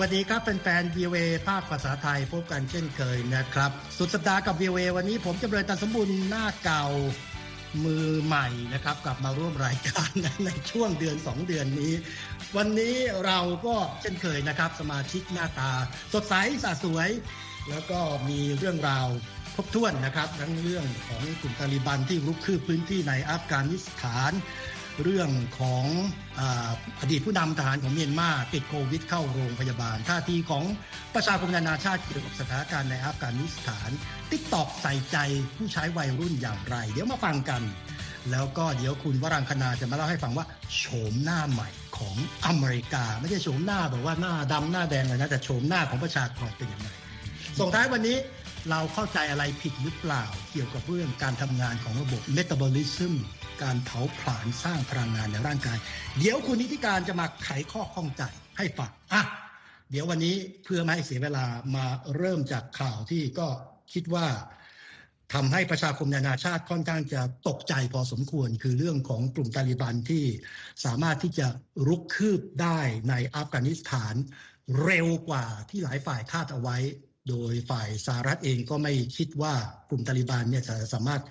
วัสดีครับเป็นแฟน VOA ภาคภาษาไทยพบกันเช่นเคยนะครับ สุดสัปดาห์กับ VOA วันนี้ผมจะเริญตันสมบูรณ์หน้าเก่ามือใหม่นะครับกลับมาร่วมรายการในช่วงเดือน 2 เดือนนี้ วันนี้เราก็เช่นเคยนะครับ สมาชิกหน้าตา สดใสสะสวย แล้วก็มีเรื่องราวครบถ้วนนะครับ ทั้งเรื่องของกลุ่มตาลิบันที่รุกคืบพื้นที่ในอัฟกานิสถาน เรื่องของอดีตผู้นำทหารของเมียนมาติดโควิดเข้าโรงพยาบาล ท่าทีของประชาคมนานาชาติเกี่ยวกับสถานการณ์ในอัฟกานิสถานติ๊กตอกใส่ใจผู้ใช้วัยรุ่นอย่างไร เดี๋ยวมาฟังกัน แล้วก็เดี๋ยวคุณวรังคณาจะมาเล่าให้ฟังว่าโฉมหน้าใหม่ของอเมริกา ไม่ใช่โฉมหน้าแบบว่าหน้าดำหน้าแดงเลยนะแต่โฉมหน้าของประชากรเป็นอย่างไรส่งท้ายวันนี้เราเข้าใจอะไรผิดหรือเปล่า เกี่ยวกับเรื่องการทำงานของระบบเมตาบอลิซึม การเผาผลาญสร้างพลังงานในร่างกาย เดี๋ยวคุณนิติการจะมาไขข้อข้องใจให้ฟังอะเดี๋ยววันนี้เพื่อไม่ให้เสียเวลามาเริ่มจากข่าวที่ก็คิดว่าทำให้ประชาคมนานาชาติค่อนข้างจะตกใจพอสมควร คือเรื่องของกลุ่มตาลิบันที่สามารถที่จะรุกคืบได้ในอัฟกานิสถานเร็วกว่าที่หลายฝ่ายคาดเอาไว้ โดยฝ่ายสหรัฐเองก็ไม่คิดว่ากลุ่มตาลิบันเนี่ยจะสามารถ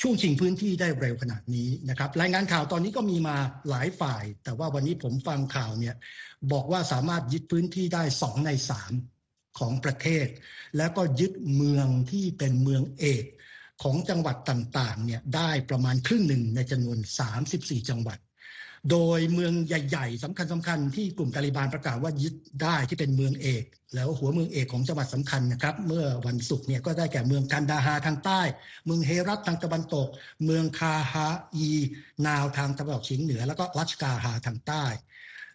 ช่วงชิงพื้นที่ได้เร็วขนาดนี้นะครับ รายงานข่าวตอนนี้ก็มีมาหลายฝ่าย แต่ว่าวันนี้ผมฟังข่าวเนี่ยบอกว่าสามารถยึดพื้นที่ได้สองในสามของประเทศ แล้วก็ยึดเมืองที่เป็นเมืองเอกของจังหวัดต่างๆเนี่ยได้ประมาณครึ่งหนึ่งในจำนวน 34 จังหวัด โดยเมืองใหญ่ๆสำคัญสำคัญที่กลุ่มตาลิบานประกาศว่ายึดได้ที่เป็นเมืองเอก แล้วหัวเมืองเอกของจังหวัดสำคัญนะครับเมื่อวันศุกร์เนี่ยก็ได้แก่เมืองกันดาฮาทางใต้ เมืองเฮรัตทางตะวันตก เมืองคาฮาอีนาวทางตะวันออกเฉียงเหนือ แล้วก็รัชกาฮาทางใต้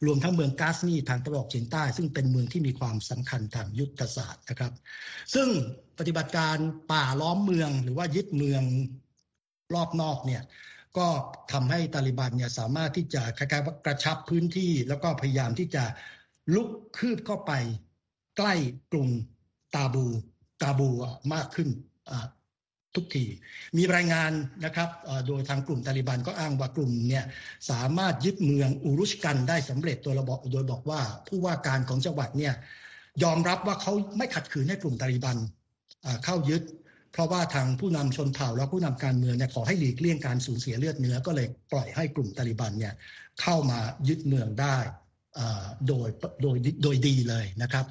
รวมทั้งเมืองกาสนีทางตะวันออกเฉียงใต้ ซึ่งเป็นเมืองที่มีความสำคัญทางยุทธศาสตร์นะครับ ซึ่งปฏิบัติการป่าล้อมเมืองหรือว่ายึดเมืองรอบนอกเนี่ย ก็ทำให้ตาลิบันเนี่ยสามารถที่จะคล้ายๆกระชับพื้นที่ แล้วก็พยายามที่จะลุกคืบเข้าไป ใกล้กรุงตาบูตาบูมากขึ้นทุกทีมีรายงานนะครับโดยทางกลุ่มตาลิบันก็อ้างว่ากลุ่มเนี่ยสามารถยึดเมืองอุรุชกันได้สำเร็จโดยระบอกโดยบอกว่าผู้ว่าการของจังหวัดเนี่ยยอมรับว่าเขาไม่ขัดขืนให้กลุ่มตาลิบันเข้ายึด เพราะว่าทางผู้นำชนเผ่าและผู้นำการเมืองเนี่ยขอให้หลีกเลี่ยงการสูญเสียเลือดเนื้อก็เลยปล่อยให้กลุ่มตาลิบันเนี่ยเข้ามายึดเมืองได้โดยโดยโดยดีเลยนะครับ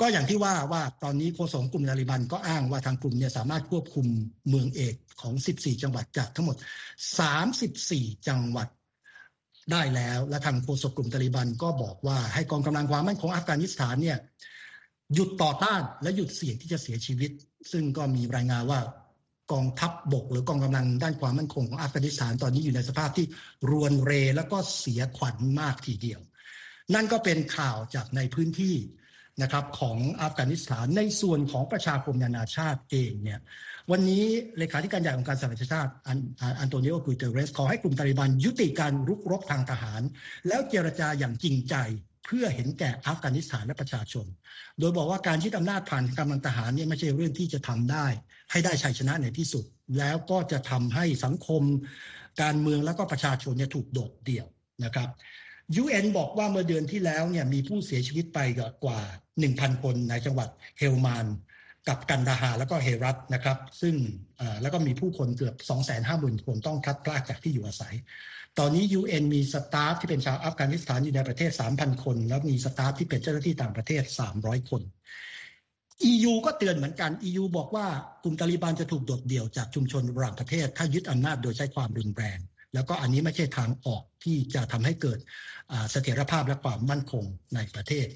ก็อย่างที่ว่าว่าตอนนี้โฆษกกลุ่มตาลิบันก็อ้างว่าทางกลุ่มเนี่ยสามารถควบคุมเมืองเอกของ 14 จังหวัดจากทั้งหมด 34 จังหวัดได้แล้ว และทางโฆษกกลุ่มตาลิบันก็บอกว่าให้กองกำลังความมั่นคงอัฟกานิสถานเนี่ย หยุดต่อต้านและหยุดเสี่ยงที่จะเสียชีวิต ซึ่งก็มีรายงานว่ากองทัพบบกหรือกองกำลังด้านความมั่นคงของอัฟกานิสถานตอนนี้อยู่ในสภาพที่รวนเรแล้วก็เสียขวัญมากทีเดียว นั่นก็เป็นข่าวจากในพื้นที่นะครับของอัฟกานิสถานในส่วนของประชาคมนานาชาติเองเนี่ยวันนี้เลขาธิการใหญ่ของการสหประชาชาติอันโตนิโอกุเตเรสขอให้กลุ่มตาลิบันยุติการรุกรบทางทหาร แล้วเจรจาอย่างจริงใจ เพื่อเห็นแก่อัฟกานิสถานและประชาชน โดยบอกว่าการยึดอำนาจผ่านกำลังทหารเนี่ยไม่ใช่เรื่องที่จะทำได้ ให้ได้ชัยชนะในที่สุด แล้วก็จะทำให้สังคม การเมืองแล้วก็ประชาชนเนี่ยถูกโดดเดี่ยวนะครับ UN บอกว่าเมื่อเดือนที่แล้วเนี่ยมีผู้เสียชีวิตไปกว่า 1,000 คนในจังหวัดเฮลมานกับกันดาฮาแล้วก็เฮรัตนะครับ ซึ่งแล้วก็มีผู้คนเกือบ 250,000 คนต้องคัดพลากจากที่อยู่อาศัย ตอนนี้ UN มีสตาฟที่เป็นชาวอัฟกานิสถานอยู่ในประเทศ 3,000 คน แล้วมีสตาฟที่เป็นเจ้าหน้าที่ต่างประเทศ 300 คน EU ก็เตือนเหมือนกัน EU บอกว่ากลุ่มตาลิบันจะถูกโดดเดี่ยวจากชุมชนระหว่างประเทศ ถ้ายึดอำนาจโดยใช้ความรุนแรง แล้วก็อันนี้ไม่ใช่ทางออกที่จะทำให้เกิดเสถียรภาพและความมั่นคงในประเทศ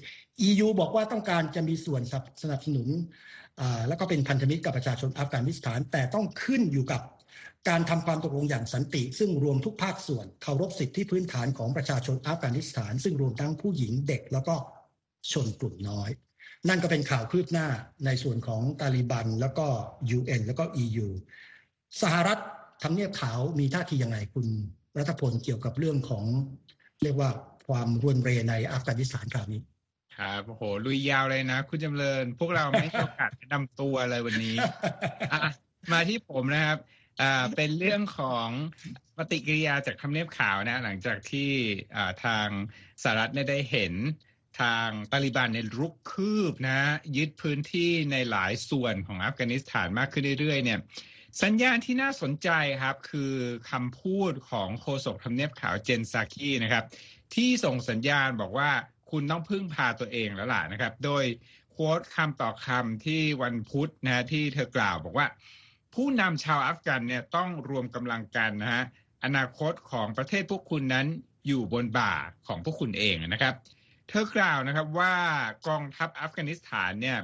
EU บอกว่าต้องการจะมีส่วนสนับสนุนแล้วก็เป็นพันธมิตรกับประชาชนอัฟกานิสถาน แต่ต้องขึ้นอยู่กับ การทำความตกลงอย่างสันติ ซึ่งรวมทุกภาคส่วนเคารพสิทธิพื้นฐานของประชาชนอัฟกานิสถาน ซึ่งรวมทั้งผู้หญิงเด็กแล้วก็ชนกลุ่มน้อย นั่นก็เป็นข่าวคืบหน้าในส่วนของตาลิบันแล้วก็ UN แล้วก็ EU สหรัฐทำเนียบขาวมีท่าทียังไงคุณรัฐพลเกี่ยวกับเรื่องของเรียกว่าความรวนเรในอัฟกานิสถานคราวนี้ครับโอ้โหลุยยาวเลยนะ คุณจำเริญ พวกเราไม่โอกาสนำตัวเลยวันนี้มาที่ผมนะครับ อ่าเป็นเรื่องของปฏิกิริยาจากคำเนียบข่าวนะ หลังจากที่อ่าทางสหรัฐได้เห็นทางตาลิบันในรุกคืบนะ ยึดพื้นที่ในหลายส่วนของอัฟกานิสถานมากขึ้นเรื่อยๆ เนี่ย สัญญาณที่น่าสนใจครับคือคำพูดของโฆษกทำเนียบขาวเจนซากีนะครับ ที่ส่งสัญญาณบอกว่าคุณต้องพึ่งพาตัวเองแล้วล่ะนะครับ โดยโค้ดคำต่อคำที่วันพุธนะที่เธอกล่าวบอกว่า ผู้นำชาวอัฟกันเนี่ยต้องรวมกำลังกันนะฮะอนาคตของประเทศพวกคุณนั้นอยู่บนบ่าของพวกคุณเองนะครับ เธอกล่าวนะครับว่ากองทัพอัฟกานิสถานเนี่ย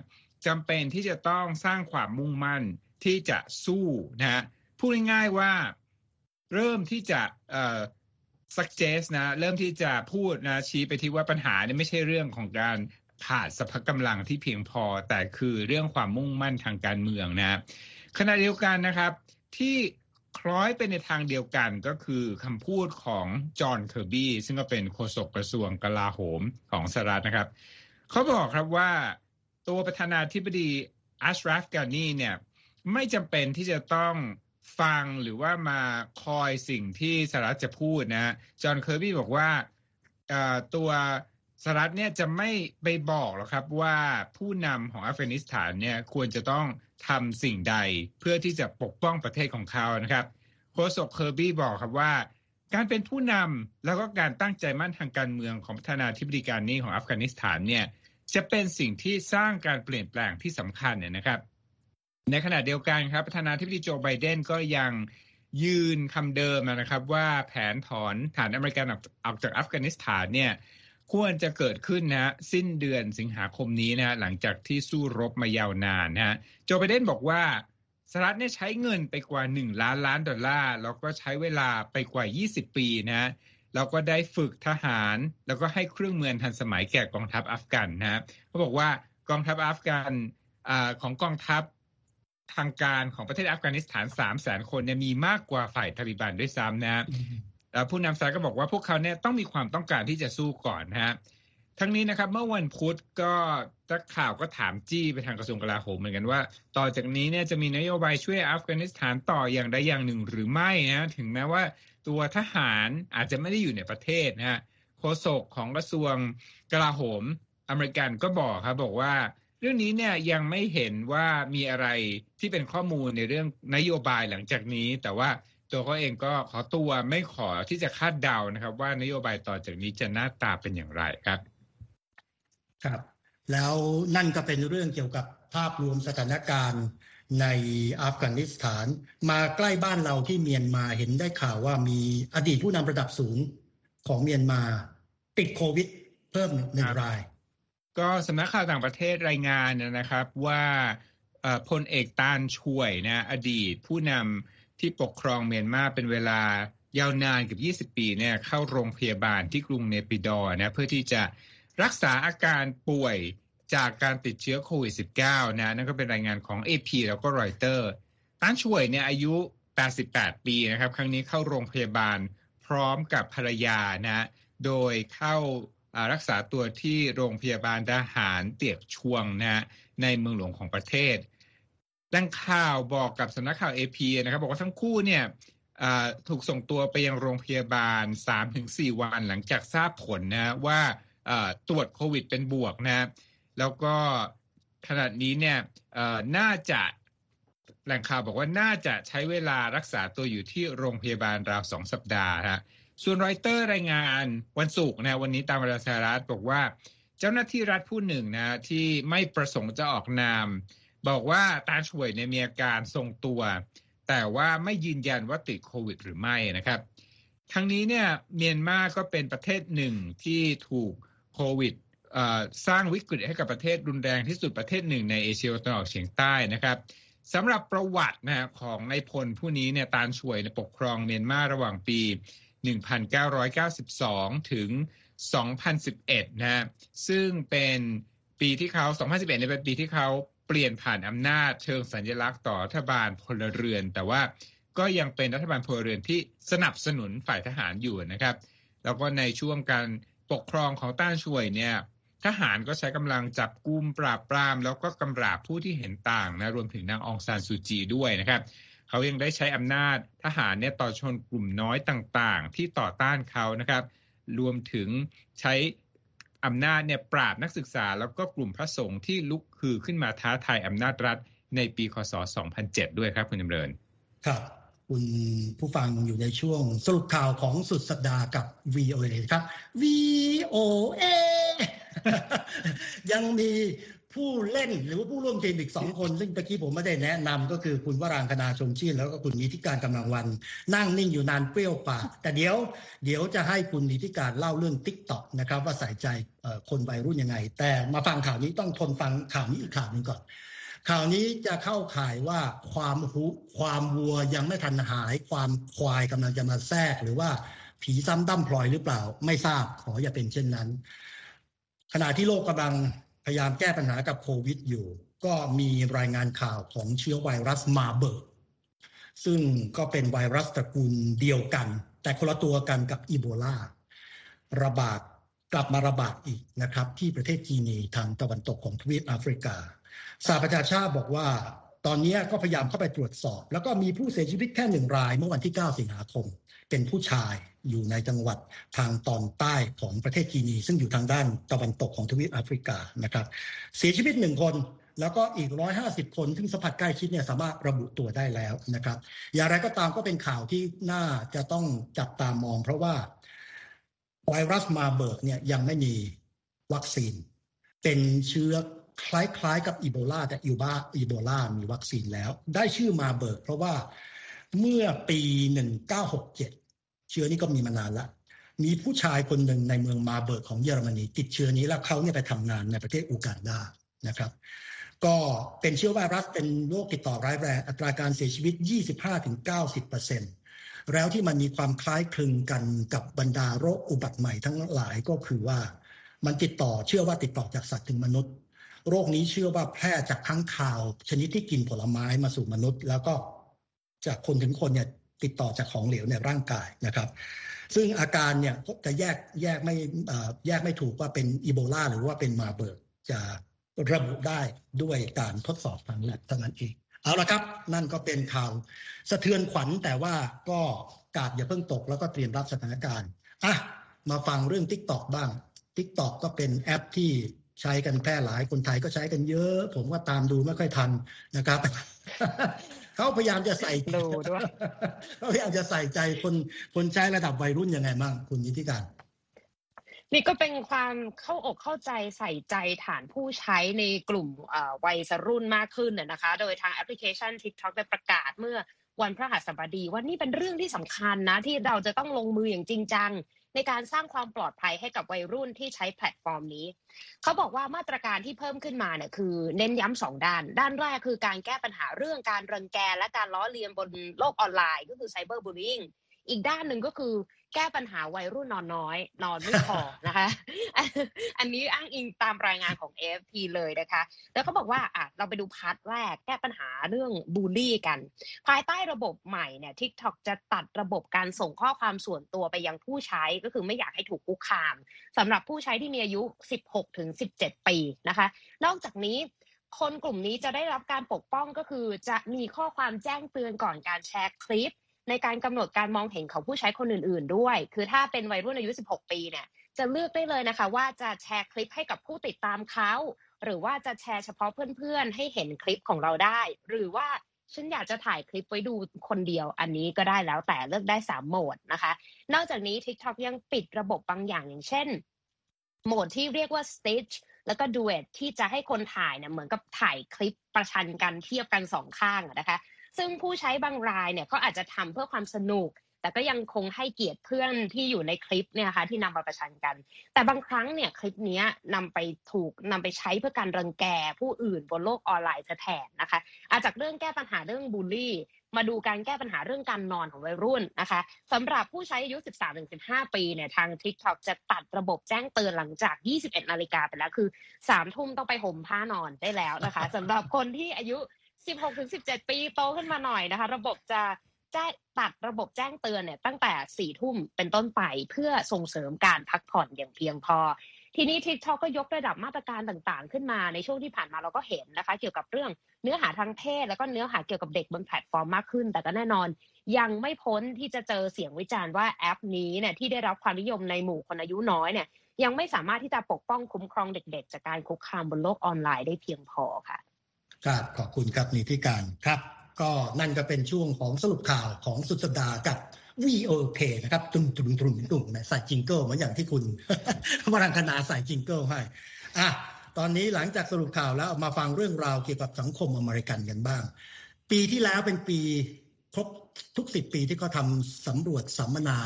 จำเป็นที่จะต้องสร้างความมุ่งมั่นที่จะสู้นะฮะพูดง่ายๆว่าเริ่มที่จะเอ่อ suggest นะเริ่มที่จะพูดนะชี้ไปที่ว่าปัญหาเนี่ยไม่ใช่เรื่องของการขาดสภากำลังที่เพียงพอ แต่คือเรื่องความมุ่งมั่นทางการเมืองนะ ขณะเดียวกันนะครับ ที่คล้อยไปในทางเดียวกันก็คือคำพูดของจอห์นเคอร์บี้ซึ่งก็เป็นโฆษกกระทรวงกลาโหมของสหรัฐนะครับ เขาบอกครับว่าตัวประธานาธิบดีอัชราฟกานีเนี่ยไม่จำเป็นที่จะต้องฟังหรือว่ามาคอยสิ่งที่สหรัฐจะพูดนะจอห์นเคอร์บี้บอกว่าตัว สหรัฐเนี่ยจะไม่ไปบอกหรอกครับว่าผู้นำของอัฟกานิสถานเนี่ยควรจะต้องทำสิ่งใดเพื่อที่จะปกป้องประเทศของเขานะครับโฆษกเคอร์บี้บอกครับว่า การเป็นผู้นำแล้วก็การตั้งใจมั่นทางการเมืองของประธานาธิบดีการนี้ของอัฟกานิสถานเนี่ยจะเป็นสิ่งที่สร้างการเปลี่ยนแปลงที่สำคัญเนี่ยนะครับ ในขณะเดียวกันครับประธานาธิบดีโจไบเดนก็ยังยืนคำเดิมนะครับว่าแผนถอนฐานอเมริกันออกจากอัฟกานิสถานเนี่ย ควรจะเกิดขึ้นนะ สิ้นเดือนสิงหาคมนี้นะหลังจากที่สู้รบมายาวนานนะฮะโจไบเดนบอกว่าสหรัฐเนี่ยใช้เงินไปกว่า 1 ล้านล้านดอลลาร์แล้วก็ใช้เวลาไปกว่า 20 ปีนะแล้วก็ได้ฝึกทหาร แล้วก็ให้เครื่องมือทันสมัยแก่กองทัพอัฟกันนะเขาบอกว่ากองทัพอัฟกันอของกองทัพทางการของประเทศอัฟกานิสถาน3 0 0 0 0 0 คนเนี่ยมีมากกว่าฝ่ายทาลิบันด้วยซ้ำนะ ผู้นำสหรัฐก็บอกว่าพวกเขาเนี่ยต้องมีความต้องการที่จะสู้ก่อนนะฮะทั้งนี้นะครับเมื่อวันพุธก็นักข่าวก็ถามจี้ไปทางกระทรวงกลาโหมเหมือนกันว่า ต่อจากนี้เนี่ยจะมีนโยบายช่วยอัฟกานิสถานต่ออย่างใดอย่างหนึ่งหรือไม่นะถึงแม้ว่าตัวทหารอาจจะไม่ได้อยู่ในประเทศนะฮะโฆษกของกระทรวงกลาโหมอเมริกันก็บอกครับบอกว่า เรื่องนี้เนี่ยยังไม่เห็นว่ามีอะไรที่เป็นข้อมูลในเรื่องนโยบายหลังจากนี้ แต่ว่า ตัวเขาเองก็ขอตัวไม่ขอที่จะคาดเดานะครับ ว่านโยบายต่อจากนี้จะหน้าตาเป็นอย่างไรครับ ครับ แล้วนั่นก็เป็นเรื่องเกี่ยวกับภาพรวมสถานการณ์ในอัฟกานิสถาน มาใกล้บ้านเราที่เมียนมาเห็นได้ข่าวว่ามีอดีตผู้นำระดับสูงของเมียนมาติดโควิด เพิ่มหนึ่งราย ก็สำนักข่าวต่างประเทศรายงานนะครับว่าพลเอกตานช่วยนะอดีตผู้นำ ที่ปกครองเมียนมาเป็นเวลายาวนานเกือบ20 ปีเนี่ยเข้าโรงพยาบาลที่กรุงเนปิดอร์นะเพื่อที่จะรักษาอาการป่วยจากการติดเชื้อโควิด -19 นะนั่นก็เป็นรายงานของ AP แล้วก็รอยเตอร์ต้านช่วยเนี่ยอายุ 88 ปีนะครับครั้งนี้เข้าโรงพยาบาลพร้อมกับภรรยานะโดยเข้ารักษาตัวที่โรงพยาบาลทหารเตียกชวงนะในเมืองหลวงของประเทศ แหล่งข่าวบอกกับสำนักข่าวเอพีนะครับบอกว่าทั้งคู่เนี่ยถูกส่งตัวไปยังโรงพยาบาล 3-4 วันหลังจากทราบผลนะว่าตรวจโควิดเป็นบวกนะแล้วก็ขณะนี้เนี่ยน่าจะแหล่งข่าวบอกว่าน่าจะใช้เวลารักษาตัวอยู่ที่โรงพยาบาลราวสองสัปดาห์ฮะส่วนรอยเตอร์รายงานวันศุกร์นะวันนี้ตามเวลาสหรัฐบอกว่า เจ้าหน้าที่รัฐผู้หนึ่งนะที่ไม่ประสงค์จะออกนาม บอกว่าตาช่วยเนี่ยมีอาการทรงตัว แต่ว่าไม่ยืนยันว่าติดโควิดหรือไม่นะครับ ทั้งนี้เนี่ยเมียนมาก็เป็นประเทศหนึ่งที่ถูกโควิดสร้างวิกฤตให้กับประเทศรุนแรงที่สุดประเทศหนึ่งในเอเชียตะวันออกเฉียงใต้นะครับสำหรับประวัตินะของนายพลผู้นี้เนี่ยตาช่วยปกครองเมียนมาระหว่างปี 1992 ถึง 2011 นะซึ่งเป็นปีที่เขา 2011เนี่ยเป็นปีที่เขา เปลี่ยนผ่านอำนาจเชิงสัญลักษณ์ต่อรัฐบาลพลเรือน แต่ว่าก็ยังเป็นรัฐบาลพลเรือนที่สนับสนุนฝ่ายทหารอยู่นะครับ แล้วก็ในช่วงการปกครองของต้านช่วยเนี่ยทหารก็ใช้กำลังจับกุมปราบปราม แล้วก็กำราบผู้ที่เห็นต่างนะรวมถึงนางองซานซูจีด้วยนะครับเขายังได้ใช้อำนาจทหารเนี่ยต่อชนกลุ่มน้อยต่างๆ ที่ต่อต้านเขานะครับ รวมถึงใช้ อำนาจเนี่ยปราบนักศึกษาแล้วก็กลุ่มพระสงฆ์ที่ลุกคือขึ้นมาท้าทายอำนาจรัฐในปีคศ 2007 ด้วยครับคุณจำเริญ ครับคุณผู้ฟังอยู่ในช่วงสรุปข่าวของสุดสัปดาห์กับ VOA ครับ VOA ยังมี ผู้เล่นหรือว่าผู้ร่วมทีมอีกสองคน ซึ่งตะกี้ผมไม่ได้แนะนำก็คือคุณวรางคณาชมชื่น แล้วก็คุณนิติการกำลังวัน นั่งนิ่งอยู่นานเปรี้ยวปาก แต่เดี๋ยว เดี๋ยวจะให้คุณนิติการเล่าเรื่องทิกตอกนะครับว่าใส่ใจคนวัยรุ่นยังไง แต่มาฟังข่าวนี้ต้องทนฟังข่าวนี้อีกข่าวหนึ่งก่อน ข่าวนี้จะเข้าข่ายว่าความหูความวัวยังไม่ทันหาย ความควายกำลังจะมาแทรกหรือว่าผีซ้ำดั้มพลอยหรือเปล่า ไม่ทราบขออย่าเป็นเช่นนั้น ขณะที่โลกกำลัง พยายามแก้ปัญหากับโควิดอยู่ ก็มีรายงานข่าวของเชื้อไวรัสมาเบิร์กซึ่งก็เป็นไวรัสตระกูลเดียวกัน แต่คนละตัวกันกับอีโบลาระบาดกลับมาระบาดอีกนะครับ ที่ประเทศกีนีทางตะวันตกของทวีปแอฟริกาสหประชาชาติบอกว่า ตอนนี้ก็พยายามเข้าไปตรวจสอบ แล้วก็มีผู้เสียชีวิตแค่หนึ่งรายเมื่อวันที่ 9 สิงหาคม เป็นผู้ชายอยู่ในจังหวัดทางตอนใต้ของประเทศกีนี ซึ่งอยู่ทางด้านตะวันตกของทวีปแอฟริกานะครับ เสียชีวิตหนึ่งคนแล้วก็อีก 150 คนซึ่งสัมผัสใกล้ชิดเนี่ยสามารถระบุตัวได้แล้วนะครับ อย่างไรก็ตามก็เป็นข่าวที่น่าจะต้องจับตามอง เพราะว่าไวรัสมาเบิร์กเนี่ยยังไม่มีวัคซีน เป็นเชื้อ คล้ายๆกับอีโบลาแต่อีบาอีโบลามีวัคซีนแล้ว ได้ชื่อมาเบิร์กเพราะว่าเมื่อปี 1967 เชื้อนี้ก็มีมานานแล้วมีผู้ชายคนหนึ่งในเมืองมาเบิร์กของเยอรมนี ติดเชื้อนี้แล้วเขาเนี่ยไปทำงานในประเทศอูกันดานะครับ ก็เป็นเชื้อไวรัสเป็นโรคติดต่อร้ายแรง อัตราการเสียชีวิต 25-90%แล้วที่มันมีความคล้ายคลึงกันกับบรรดาโรคอุบัติใหม่ทั้งหลายก็คือว่ามันติดต่อเชื่อว่าติดต่อจากสัตว์ถึงมนุษย์ โรคนี้เชื่อว่าแพร่จากค้างคาว ชนิดที่กินผลไม้มาสู่มนุษย์ แล้วก็จากคนถึงคนเนี่ยติดต่อจากของเหลวในร่างกายนะครับ ซึ่งอาการเนี่ยจะแยกแยกไม่แยกไม่ถูกว่าเป็นอีโบลาหรือว่าเป็นมาเบิร์กจะระบุได้ด้วยการทดสอบทางแลบเท่านั้นเองเอาละครับ นั่นก็เป็นข่าวสะเทือนขวัญแต่ว่าก็กาดอย่าเพิ่งตกแล้วก็เตรียมรับสถานการณ์อะมาฟังเรื่อง t ิ k t o k บ้าง t ิ k t o k ก็เป็นแอปที่ ใช้กันแพร่หลายคนไทยก็ใช้กันเยอะ ผมก็ตามดูไม่ค่อยทันนะครับเขาพยายามจะใส่ดูด้วยเขาพยายามจะใส่ใจคนคนใช้ระดับวัยรุ่นยังไงบ้างคุณนิติการนี่ก็เป็นความเข้าอกเข้าใจใส่ใจฐานผู้ใช้ในกลุ่มวัยรุ่นมากขึ้นนะคะ โดยทางแอปพลิเคชัน TikTok ได้ประกาศเมื่อวันพฤหัสบดีว่านี่เป็นเรื่องที่สำคัญนะ ที่เราจะต้องลงมืออย่างจริงจัง ในการสร้างความปลอดภัยให้กับวัยรุ่นที่ใช้แพลตฟอร์มนี้ เขาบอกว่ามาตรการที่เพิ่มขึ้นมาเนี่ยคือ เน้นย้ำสองด้าน ด้านแรกคือการแก้ปัญหาเรื่องการรังแกและการล้อเลียนบนโลกออนไลน์ ก็คือ cyberbullying อีกด้านหนึ่งก็คือแก้ปัญหาวัยรุ่นนอนน้อย นอนไม่พอนะคะ อันนี้อ้างอิงตามรายงานของ AFP เลยนะคะ แล้วก็บอกว่าอะเราไปดู part แรกแก้ปัญหาเรื่องบูลลี่กัน ภายใต้ระบบใหม่เนี่ย TikTok จะตัดระบบการส่งข้อความส่วนตัวไปยังผู้ใช้ก็คือไม่อยากให้ถูกคุกคามสำหรับผู้ใช้ที่มีอายุ 16ถึง17 ปีนะคะ นอกจากนี้คนกลุ่มนี้จะได้รับการปกป้องก็คือจะมีข้อความแจ้งเตือนก่อนการแชร์คลิป ในการกำหนดการมองเห็นของผู้ใช้คนอื่น ๆ ด้วย คือถ้าเป็นวัยรุ่นอายุ 16 ปีเนี่ยจะเลือกได้เลยนะคะ ว่าจะแชร์คลิปให้กับผู้ติดตามเขาหรือว่าจะแชร์เฉพาะเพื่อนๆ ให้เห็นคลิปของเราได้ หรือว่าฉันอยากจะถ่ายคลิปไว้ดูคนเดียว อันนี้ก็ได้แล้วแต่เลือกได้ 3 โหมดนะคะ นอกจากนี้ TikTok ยังปิดระบบบางอย่างอย่างเช่น โหมดที่เรียกว่า Stitch แล้วก็ Duet ที่จะให้คนถ่ายเนี่ยเหมือนกับถ่ายคลิปประชันกันเทียบกันสองข้างนะคะ ซึ่งผู้ใช้บางรายเนี่ยก็อาจจะทำเพื่อความสนุก แต่ก็ยังคงให้เกียรติเพื่อนที่อยู่ในคลิปเนี่ยค่ะที่นำมาประชันกัน แต่บางครั้งเนี่ยคลิปนี้นำไปถูกนำไปใช้เพื่อการรังแกผู้อื่นบนโลกออนไลน์แทนนะคะ อาจากเรื่องแก้ปัญหาเรื่องบูลลี่มาดูการแก้ปัญหาเรื่องการนอนของวัยรุ่นนะคะสำหรับผู้ใช้อายุ 13-15 ปีเนี่ยทาง TikTok จะตัดระบบแจ้งเตือนหลังจาก 21 นาฬิกาไปแล้วคือ 3 ทุ่มต้องไปห่มผ้านอนได้แล้วนะคะสำหรับคนที่อายุ 16ถึง17 ปีโตขึ้นมาหน่อยนะคะ ระบบจะแจ้ตัดระบบแจ้งเตือนเนี่ยตั้งแต่สี่ทุ่มเป็นต้นไปเพื่อส่งเสริมการพักผ่อนอย่างเพียงพอ ทีนี้ TikTok ก็ยกระดับมาตรการต่างๆ ขึ้นมาในช่วงที่ผ่านมาเราก็เห็นนะคะ เกี่ยวกับเรื่องเนื้อหาทางเพศ แล้วก็เนื้อหาเกี่ยวกับเด็กบนแพลตฟอร์มมากขึ้น แต่ก็แน่นอน ยังไม่พ้นที่จะเจอเสียงวิจารณ์ว่าแอปนี้เนี่ยที่ได้รับความนิยมในหมู่คนอายุน้อยเนี่ยยังไม่สามารถที่จะปกป้องคุ้มครองเด็ก ๆ จากการคุกคามบนโลกออนไลน์ได้เพียงพอค่ะ ครับขอบคุณครับนิติการครับ ก็นั่นก็เป็นช่วงของสรุปข่าวของสุดสัปดาห์กับ VOA นะครับตุ่มตุ่มตุ่มตุ่มใส่ jingle เหมือนอย่างที่คุณวรังคณาใส่ jingle ให้อะตอนนี้หลังจากสรุปข่าวแล้วมาฟังเรื่องราวเกี่ยวกับสังคมอเมริกันกันบ้าง ปีที่แล้วเป็นปีครบทุกสิบปีที่เขาทำสำรวจสัมมนา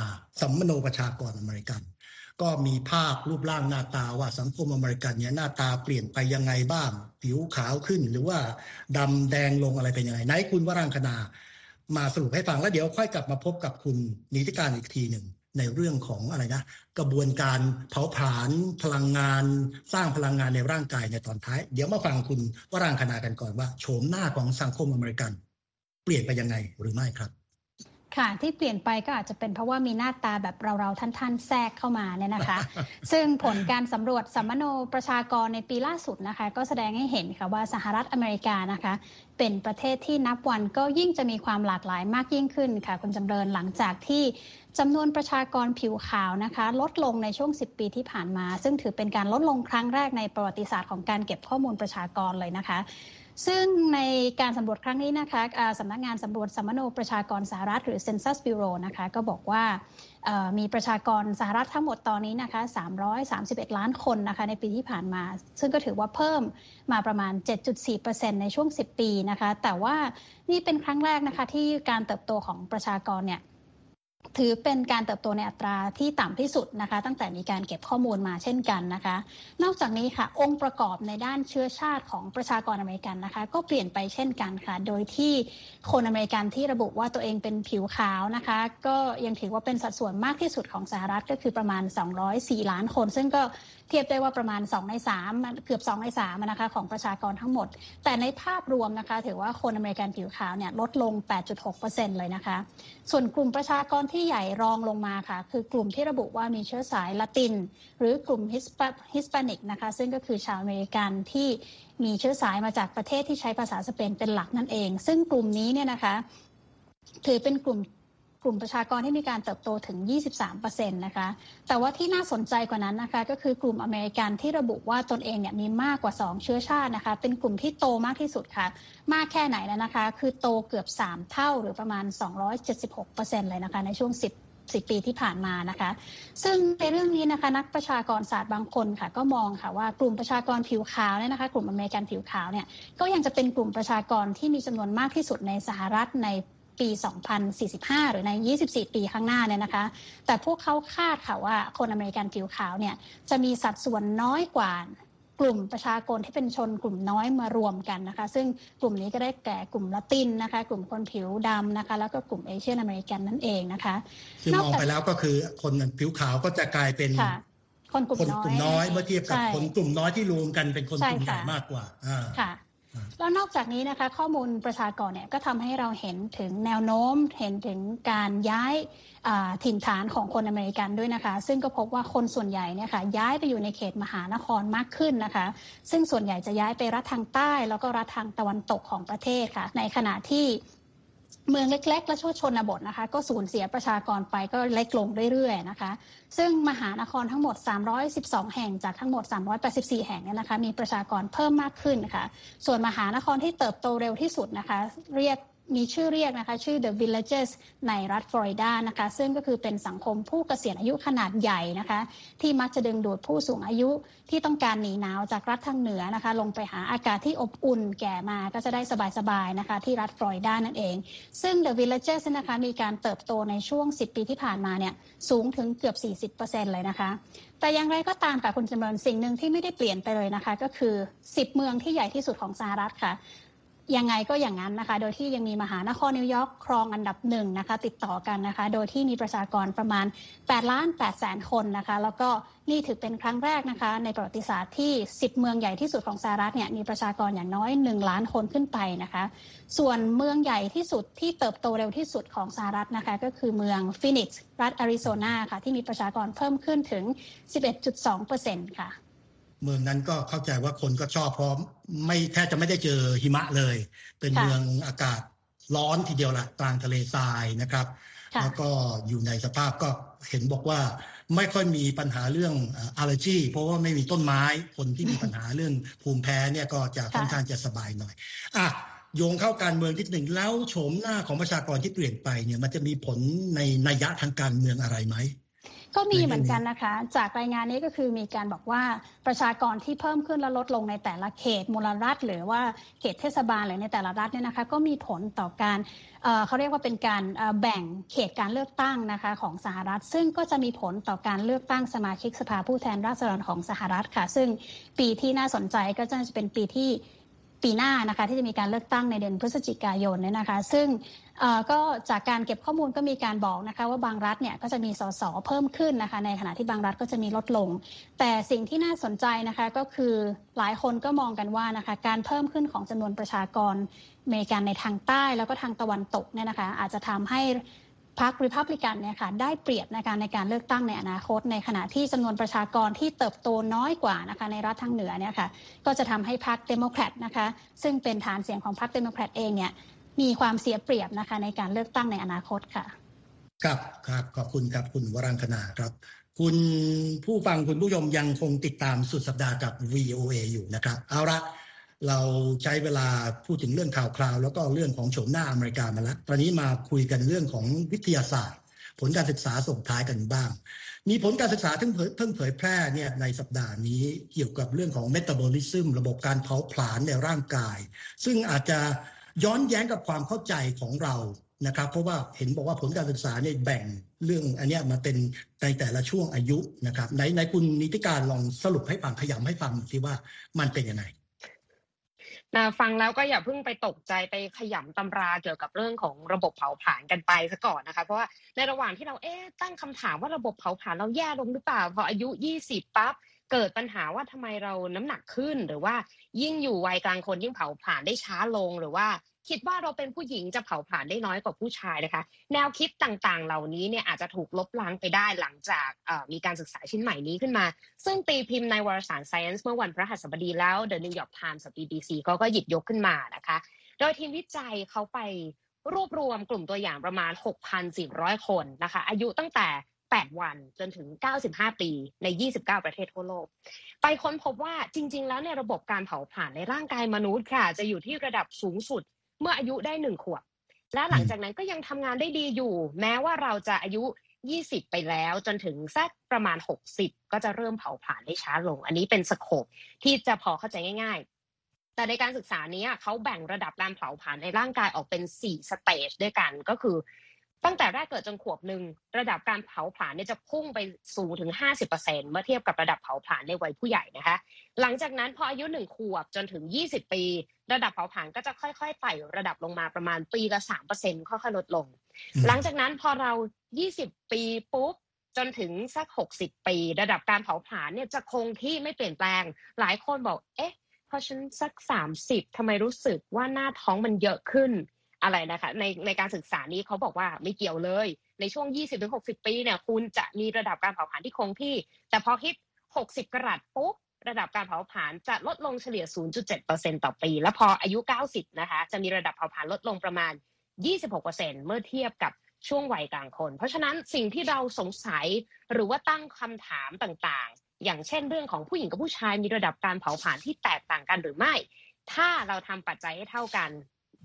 สัมมโนประชากรอเมริกัน ก็มีภาพรูปร่างหน้าตาว่าสังคมอเมริกันเนี่ยหน้าตาเปลี่ยนไปยังไงบ้าง ผิวขาวขึ้นหรือว่าดำแดงลงอะไรเป็นยังไงไหนคุณวรังคณามาสรุปให้ฟังแล้วเดี๋ยวค่อยกลับมาพบกับคุณนิติการอีกทีหนึ่งในเรื่องของอะไรนะ กระบวนการเผาผลาญพลังงาน สร้างพลังงานในร่างกายในตอนท้าย เดี๋ยวมาฟังคุณวรางคณากันก่อนว่าโฉมหน้าของสังคมอเมริกัน เปลี่ยนไปยังไงหรือไม่ครับ ค่ะที่เปลี่ยนไปก็อาจจะเป็นเพราะว่ามีหน้าตาแบบเราๆท่านๆ แทรกเข้ามาเนี่ยนะคะ ซึ่งผลการสำรวจสัมมโนประชากรในปีล่าสุดนะคะ ก็แสดงให้เห็นค่ะว่าสหรัฐอเมริกานะคะ เป็นประเทศที่นับวันก็ยิ่งจะมีความหลากหลายมากยิ่งขึ้นค่ะคุณจำเริญหลังจากที่จำนวนประชากรผิวขาวนะคะ ลดลงในช่วง 10 ปีที่ผ่านมา ซึ่งถือเป็นการลดลงครั้งแรกในประวัติศาสตร์ของการเก็บข้อมูลประชากรเลยนะคะ ซึ่งในการสำรวจครั้งนี้นะคะสำนักงานสำรวจสัมมโนประชากรสหรัฐหรือ Census Bureau นะคะก็บอกว่ามีประชากรสหรัฐทั้งหมดตอนนี้นะคะ 331 ล้านคนนะคะในปีที่ผ่านมา ซึ่งก็ถือว่าเพิ่มมาประมาณ 7.4%ในช่วง 10 ปีนะคะ แต่ว่านี่เป็นครั้งแรกนะคะที่การเติบโตของประชากรเนี่ย ถือเป็นการเติบโตในอัตราที่ต่ำที่สุดนะคะ ตั้งแต่มีการเก็บข้อมูลมาเช่นกันนะคะ นอกจากนี้ค่ะ องค์ประกอบในด้านเชื้อชาติของประชากรอเมริกันนะคะ ก็เปลี่ยนไปเช่นกันค่ะ โดยที่คนอเมริกันที่ระบุว่าตัวเองเป็นผิวขาวนะคะ ก็ยังถือว่าเป็นสัดส่วนมากที่สุดของสหรัฐก็คือประมาณ 204 ล้านคน ซึ่งก็เทียบได้ว่าประมาณ 2 ใน 3 เกือบ 2 ใน3นะคะของประชากรทั้งหมด แต่ในภาพรวมนะคะถือว่าคนอเมริกันผิวขาวเนี่ยลดลง 8.6%เลยนะคะ ส่วนกลุ่มประชากรที่ใหญ่รองลงมาค่ะ คือกลุ่มที่ระบุว่ามีเชื้อสายละติน หรือกลุ่มฮิสปานิกนะคะซึ่งก็คือชาวอเมริกันที่มีเชื้อสายมาจากประเทศที่ใช้ภาษาสเปนเป็นหลักนั่นเอง ซึ่งกลุ่มนี้เนี่ยนะคะถือเป็นกลุ่ม กลุ่มประชากรที่มีการเติบโตถึง 23%นะคะ แต่ว่าที่น่าสนใจกว่านั้นนะคะ ก็คือกลุ่มอเมริกันที่ระบุว่าตนเองเนี่ยมีมากกว่า 2 เชื้อชาตินะคะ เป็นกลุ่มที่โตมากที่สุดค่ะ มากแค่ไหนแล้วนะคะ คือโตเกือบ 3 เท่าหรือประมาณ 276%เลยนะคะ ในช่วง 10 10ปีที่ผ่านมานะคะ ซึ่งในเรื่องนี้นะคะนักประชากรศาสตร์บางคนค่ะ ก็มองค่ะว่ากลุ่มประชากรผิวขาวเนี่ยนะคะ กลุ่มอเมริกันผิวขาวเนี่ยก็ยังจะเป็นกลุ่มประชากรที่มีจำนวนมากที่สุดในสหรัฐใน ปี 2045 หรือใน 24 ปีข้างหน้าเนี่ยนะคะ แต่พวกเขาคาดค่ะว่าคนอเมริกันผิวขาวเนี่ยจะมีสัดส่วนน้อยกว่ากลุ่มประชากรที่เป็นชนกลุ่มน้อยมารวมกันนะคะ ซึ่งกลุ่มนี้ก็ได้แก่กลุ่มละตินนะคะ กลุ่มคนผิวดำนะคะ แล้วก็กลุ่มเอเชียนอเมริกันนั่นเองนะคะซึ่งมองไปแล้วก็คือคนผิวขาวก็จะกลายเป็นคนกลุ่มน้อยเมื่อเทียบกับคนกลุ่มน้อยที่รวมกันเป็นคนกลุ่มใหญ่มากกว่าค่ะ แล้วนอกจากนี้นะคะ ข้อมูลประชากรเนี่ยก็ทำให้เราเห็นถึงแนวโน้มเห็นถึงการย้ายถิ่นฐานของคนอเมริกันด้วยนะคะ ซึ่งก็พบว่าคนส่วนใหญ่เนี่ยค่ะย้ายไปอยู่ในเขตมหานครมากขึ้นนะคะ ซึ่งส่วนใหญ่จะย้ายไปรัฐทางใต้ แล้วก็รัฐทางตะวันตกของประเทศค่ะ ในขณะที่ เมืองเล็ก ๆ และชชนบทนะคะ ก็สูญเสียประชากรไปก็เล็กลงเรื่อยๆนะคะ ซึ่งมหานครทั้งหมด 312 แห่งจากทั้งหมด 384 แห่งเนี่ยนะคะ มีประชากรเพิ่มมากขึ้นนะคะ ส่วนมหานครที่เติบโตเร็วที่สุดนะคะ เรียก มีชื่อเรียกนะคะชื่อ The Villages ในรัฐฟลอริดานะคะซึ่งก็คือเป็นสังคมผู้เกษียณอายุขนาดใหญ่นะคะที่มักจะดึงดูดผู้สูงอายุที่ต้องการหนีหนาวจากรัฐทางเหนือนะคะลงไปหาอากาศที่อบอุ่นแก่มาก็จะได้สบายๆนะคะที่รัฐฟลอริดานั่นเอง ซึ่ง The Villages นะคะมีการเติบโตในช่วง 10 ปีที่ผ่านมาเนี่ยสูงถึงเกือบ 40%เลยนะคะแต่อย่างไรก็ตามค่ะคุณจำเริญสิ่งหนึ่งที่ไม่ได้เปลี่ยนไปเลยนะคะ ก็คือ 10 เมืองที่ใหญ่ที่สุดของสหรัฐค่ะ ยังไงก็อย่างนั้นนะคะ โดยที่ยังมีมหานครนิวยอร์กครองอันดับหนึ่งนะคะ ติดต่อกันนะคะ โดยที่มีประชากรประมาณ8ล้าน8แสนคนนะคะ แล้วก็นี่ถือเป็นครั้งแรกนะคะ ในประวัติศาสตร์ที่ 10 เมืองใหญ่ที่สุดของสหรัฐเนี่ยมีประชากรอย่างน้อย 1 ล้านคนขึ้นไปนะคะ ส่วนเมืองใหญ่ที่สุดที่เติบโตเร็วที่สุดของสหรัฐนะคะ ก็คือเมืองฟินิกส์รัฐอาริโซนาค่ะที่มีประชากรเพิ่มขึ้นถึง 11.2%ค่ะ เมืองนั้นก็เข้าใจว่าคนก็ชอบเพราะไม่แทบจะไม่ได้เจอหิมะเลย เป็นเมืองอากาศร้อนทีเดียวละกลางทะเลทรายนะครับ แล้วก็อยู่ในสภาพก็เห็นบอกว่าไม่ค่อยมีปัญหาเรื่องอัลเลอร์จีเพราะว่าไม่มีต้นไม้คนที่มีปัญหาเรื่องภูมิแพ้เนี่ยก็จะค่อนข้างจะสบายหน่อยอะโยงเข้าการเมืองที่หนึ่งแล้วโฉมหน้าของประชากรที่เปลี่ยนไปเนี่ยมันจะมีผลในนัยยะทางการเมืองอะไรไหม ก็มีเหมือนกันนะคะ จากรายงานนี้ก็คือมีการบอกว่าประชากรที่เพิ่มขึ้นและลดลงในแต่ละเขตมูลรัฐ หรือว่าเขตเทศบาลหรือในแต่ละรัฐเนี่ยนะคะ ก็มีผลต่อการเขาเรียกว่าเป็นการแบ่งเขตการเลือกตั้งนะคะของสหรัฐ ซึ่งก็จะมีผลต่อการเลือกตั้งสมาชิกสภาผู้แทนราษฎรของสหรัฐค่ะ ซึ่งปีที่น่าสนใจก็จะเป็นปีที่ ปีหน้านะคะที่จะมีการเลือกตั้งในเดือนพฤศจิกายนเนี่ยนะคะ ซึ่งก็จากการเก็บข้อมูลก็มีการบอกนะคะว่าบางรัฐเนี่ยก็จะมีสสเพิ่มขึ้นนะคะในขณะที่บางรัฐก็จะมีลดลง แต่สิ่งที่น่าสนใจนะคะก็คือหลายคนก็มองกันว่านะคะการเพิ่มขึ้นของจำนวนประชากรอเมริกันในทางใต้แล้วก็ทางตะวันตกเนี่ยนะคะอาจจะทำให้ พรรคริพับลิกันเนี่ยค่ะได้เปรียบในการในการเลือกตั้งในอนาคต ในขณะที่จำนวนประชากรที่เติบโตน้อยกว่านะคะในรัฐทางเหนือเนี่ยค่ะก็จะทำให้พรรคเดโมแครตนะคะซึ่งเป็นฐานเสียงของพรรคเดโมแครตเองเนี่ยมีความเสียเปรียบนะคะในการเลือกตั้งในอนาคตค่ะครับครับขอบคุณครับคุณวรังคณาครับ คุณผู้ฟังคุณผู้ชมยังคงติดตามสุดสัปดาห์กับ VOA อยู่นะครับ เอาละ เราใช้เวลาพูดถึงเรื่องข่าวคราว แล้วก็เรื่องของโฉมหน้าอเมริกามาแล้วตอนนี้มาคุยกันเรื่องของวิทยาศาสตร์ ผลการศึกษาส่งท้ายกันบ้าง มีผลการศึกษาเพิ่งเผยแพร่เนี่ยในสัปดาห์นี้เกี่ยวกับเรื่องของเมตาบอลิซึมระบบการเผาผลาญในร่างกาย ซึ่งอาจจะย้อนแย้งกับความเข้าใจของเรานะครับเพราะว่าเห็นบอกว่าผลการศึกษาเนี่ยแบ่งเรื่องอันนี้มาเป็นในแต่ละช่วงอายุนะครับในในคุณนิติการลองสรุปให้ฟังขยำให้ฟังสิว่ามันเป็นยังไง ฟังแล้วก็อย่าเพิ่งไปตกใจไปขยำตำราเกี่ยวกับเรื่องของระบบเผาผลาญกันไปซะก่อนนะคะ เพราะว่าในระหว่างที่เราเอ๊ตั้งคำถามว่าระบบเผาผลาญเราแย่ลงหรือเปล่าพออายุ 20ปั๊บเกิดปัญหาว่าทำไมเราน้ำหนักขึ้นหรือว่ายิ่งอยู่วัยกลางคนยิ่งเผาผลาญได้ช้าลงหรือว่า คิดว่าเราเป็นผู้หญิงจะเผาผลาญได้น้อยกว่าผู้ชายนะคะ แนวคิดต่างๆ เหล่านี้เนี่ยอาจจะถูกลบล้างไปได้หลังจากมีการศึกษาชิ้นใหม่นี้ขึ้นมา ซึ่งตีพิมพ์ในวารสาร Science เมื่อวันพระหัสบดีแล้ว The New York Times กับ BBC ก็ก็หยิบยกขึ้นมานะคะ โดยทีมวิจัยเขาไปรวบรวมกลุ่มตัวอย่างประมาณ 6,400 คนนะคะ อายุตั้งแต่ 8 วันจนถึง 95 ปีใน 29 ประเทศทั่วโลก ไปค้นพบว่าจริง ๆ แล้วในระบบการเผาผลาญในร่างกายมนุษย์ค่ะ จะอยู่ที่ระดับสูงสุด เมื่ออายุได้หนึ่งขวบ และหลังจากนั้นก็ยังทำงานได้ดีอยู่ แม้ว่าเราจะอายุ 20 ไปแล้ว จนถึงสักประมาณ 60 ก็จะเริ่มเผาผลาญได้ช้าลง อันนี้เป็นสโคปที่จะพอเข้าใจง่าย ๆ แต่ในการศึกษานี้เขาแบ่งระดับการเผาผลาญในร่างกายออกเป็น 4 สเตจด้วยกันก็คือ ตั้งแต่แรกเกิดจนขวบหนึ่งระดับการเผาผลาญเนี่ยจะพุ่งไปสูงถึง 50%เมื่อเทียบกับระดับเผาผลาญในวัยผู้ใหญ่นะคะ หลังจากนั้นพออายุหนึ่งขวบจนถึง 20 ปี ระดับเผาผลาญก็จะค่อยๆไต่ระดับลงมาประมาณปีละ 3%ค่อยๆลดลง หลังจากนั้นพอเรา 20 ปีปุ๊บจนถึงสัก 60 ปี ระดับการเผาผลาญเนี่ยจะคงที่ไม่เปลี่ยนแปลง หลายคนบอกเอ๊ะพอฉันสัก 30ทำไมรู้สึกว่าหน้าท้องมันเยอะขึ้น อะไรนะคะ ในในการศึกษานี้เขาบอกว่าไม่เกี่ยวเลย ในช่วง 20-60 ปีเนี่ยคุณจะมีระดับการเผาผลาญที่คงที่ แต่พอคิด60 กรัตปุ๊บระดับการเผาผลาญจะลดลงเฉลี่ย 0.7%ต่อปี แล้วพออายุ 90 นะคะ จะมีระดับเผาผลาญลดลงประมาณ 26%เมื่อเทียบกับช่วงวัยกลางคน เพราะฉะนั้นสิ่งที่เราสงสัยหรือว่าตั้งคำถามต่างๆ อย่างเช่นเรื่องของผู้หญิงกับผู้ชายมีระดับการเผาผลาญที่แตกต่างกันหรือไม่ ถ้าเราทำปัจจัยให้เท่ากัน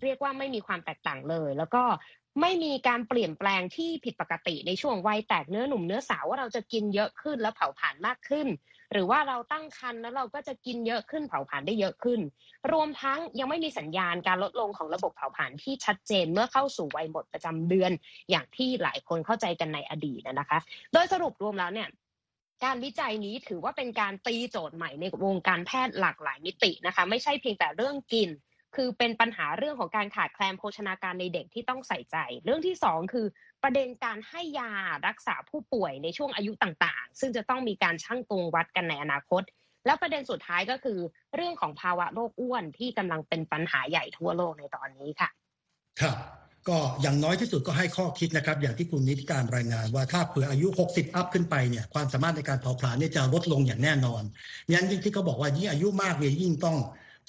เรียกว่าไม่มีความแตกต่างเลย แล้วก็ไม่มีการเปลี่ยนแปลงที่ผิดปกติในช่วงวัยแตกเนื้อหนุ่มเนื้อสาวว่าเราจะกินเยอะขึ้นแล้วเผาผลาญมากขึ้น หรือว่าเราตั้งครรภ์แล้วเราก็จะกินเยอะขึ้นเผาผลาญได้เยอะขึ้น รวมทั้งยังไม่มีสัญญาณการลดลงของระบบเผาผลาญที่ชัดเจนเมื่อเข้าสู่วัยหมดประจำเดือน อย่างที่หลายคนเข้าใจกันในอดีตนะคะ โดยสรุปรวมแล้วเนี่ยการวิจัยนี้ถือว่าเป็นการตีโจทย์ใหม่ในวงการแพทย์หลากหลายมิตินะคะ ไม่ใช่เพียงแต่เรื่องกิน คือเป็นปัญหาเรื่องของการขาดแคลนโภชนาการในเด็กที่ต้องใส่ใจ เรื่องที่ 2 คือ ประเด็นการให้ยารักษาผู้ป่วยในช่วงอายุต่างๆ ซึ่งจะต้องมีการชั่งตรงวัดกันในอนาคต แล้วประเด็นสุดท้ายก็คือ เรื่องของภาวะโรคอ้วนที่กำลังเป็นปัญหาใหญ่ทั่วโลกในตอนนี้ค่ะ ครับ ก็อย่างน้อยที่สุดก็ให้ข้อคิดนะครับ อย่างที่คุณนิติการรายงานว่าถ้าเผื่ออายุ 60 อัพขึ้นไปเนี่ยความสามารถในการเผาผลาญเนี่ยจะลดลงอย่างแน่นอนงั้นที่เขาบอกว่ายิ่งอายุมากเนี่ยยิ่งต้อง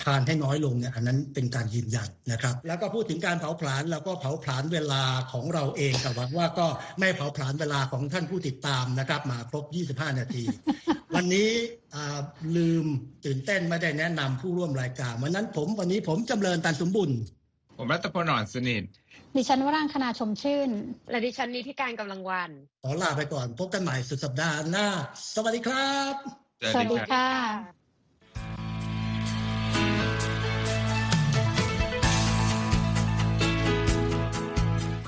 ทานให้น้อยลงเนี่ยอันนั้นเป็นการยืนยันนะครับ แล้วก็พูดถึงการเผาผลาญเราก็เผาผลาญเวลาของเราเองแต่หวังว่าก็ไม่เผาผลาญเวลาของท่านผู้ติดตามนะครับมาครบ 25 นาที วันนี้ลืมตื่นเต้นไม่ได้แนะนำผู้ร่วมรายการวันนั้นผมวันนี้ผมจำเริญตันสมบุญผมรัตพลนอนสนิทดิฉันวรังคณาชมชื่น และดิฉันนี้ที่การกำลังวัน ขอลาไปก่อน พบกันใหม่สุดสัปดาห์หน้า สวัสดีครับ สวัสดีค่ะ